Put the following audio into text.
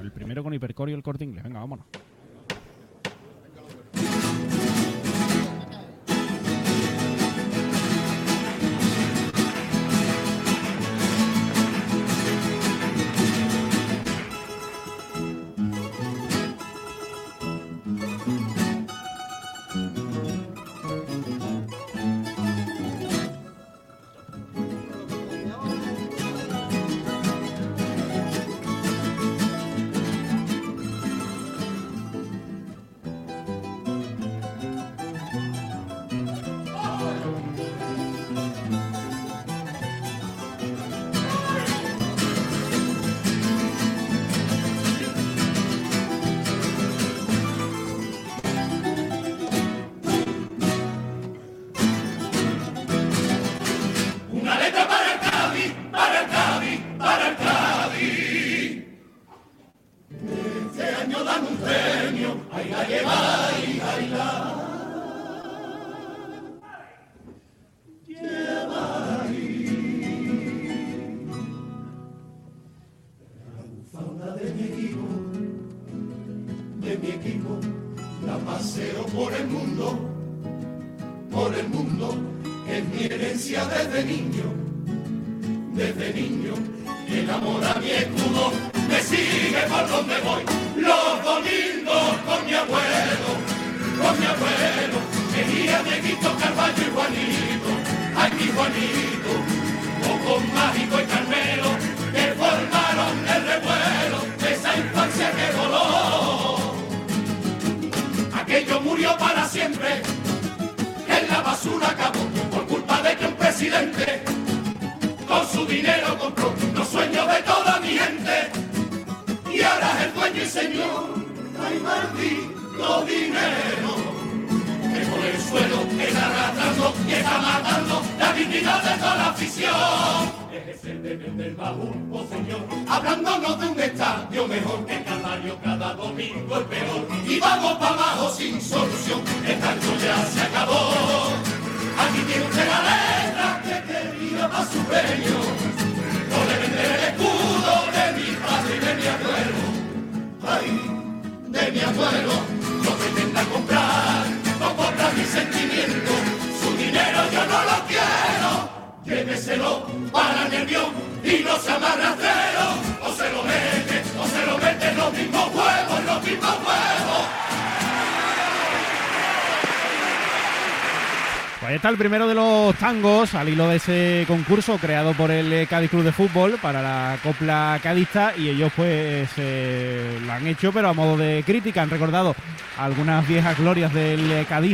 el primero con Hipercore y el corte inglés. Venga, vámonos. premio, ay la que va y ay la. La bufanda de mi equipo, de mi equipo, la paseo por el mundo, por el mundo, es mi herencia desde niño, desde niño, el amor a mi escudo. Juanito, con Mágico y Carmelo, que formaron el revuelo de esa infancia que voló. Aquello murió para siempre, en la basura acabó, por culpa de que un presidente con su dinero compró los sueños de toda mi gente. Y ahora es el dueño y señor, ay maldito dinero, que por el suelo está arrastrando y está dignidad de toda la afición. Es ese deber del baúl, oh señor, hablándonos de un estadio mejor. El calvario cada domingo es peor. Y vamos para abajo sin solución. Esta ya se acabó. Aquí tiene usted la letra que quería para su premio. para el nervión y no se amarracero, o se lo mete, o se lo mete los mismos huevos, los mismos huevos. Pues ahí está el primero de los tangos al hilo de ese concurso creado por el eh, Cádiz Club de Fútbol para la copla cadista y ellos pues eh, lo han hecho pero a modo de crítica. Han recordado algunas viejas glorias del eh, Cádiz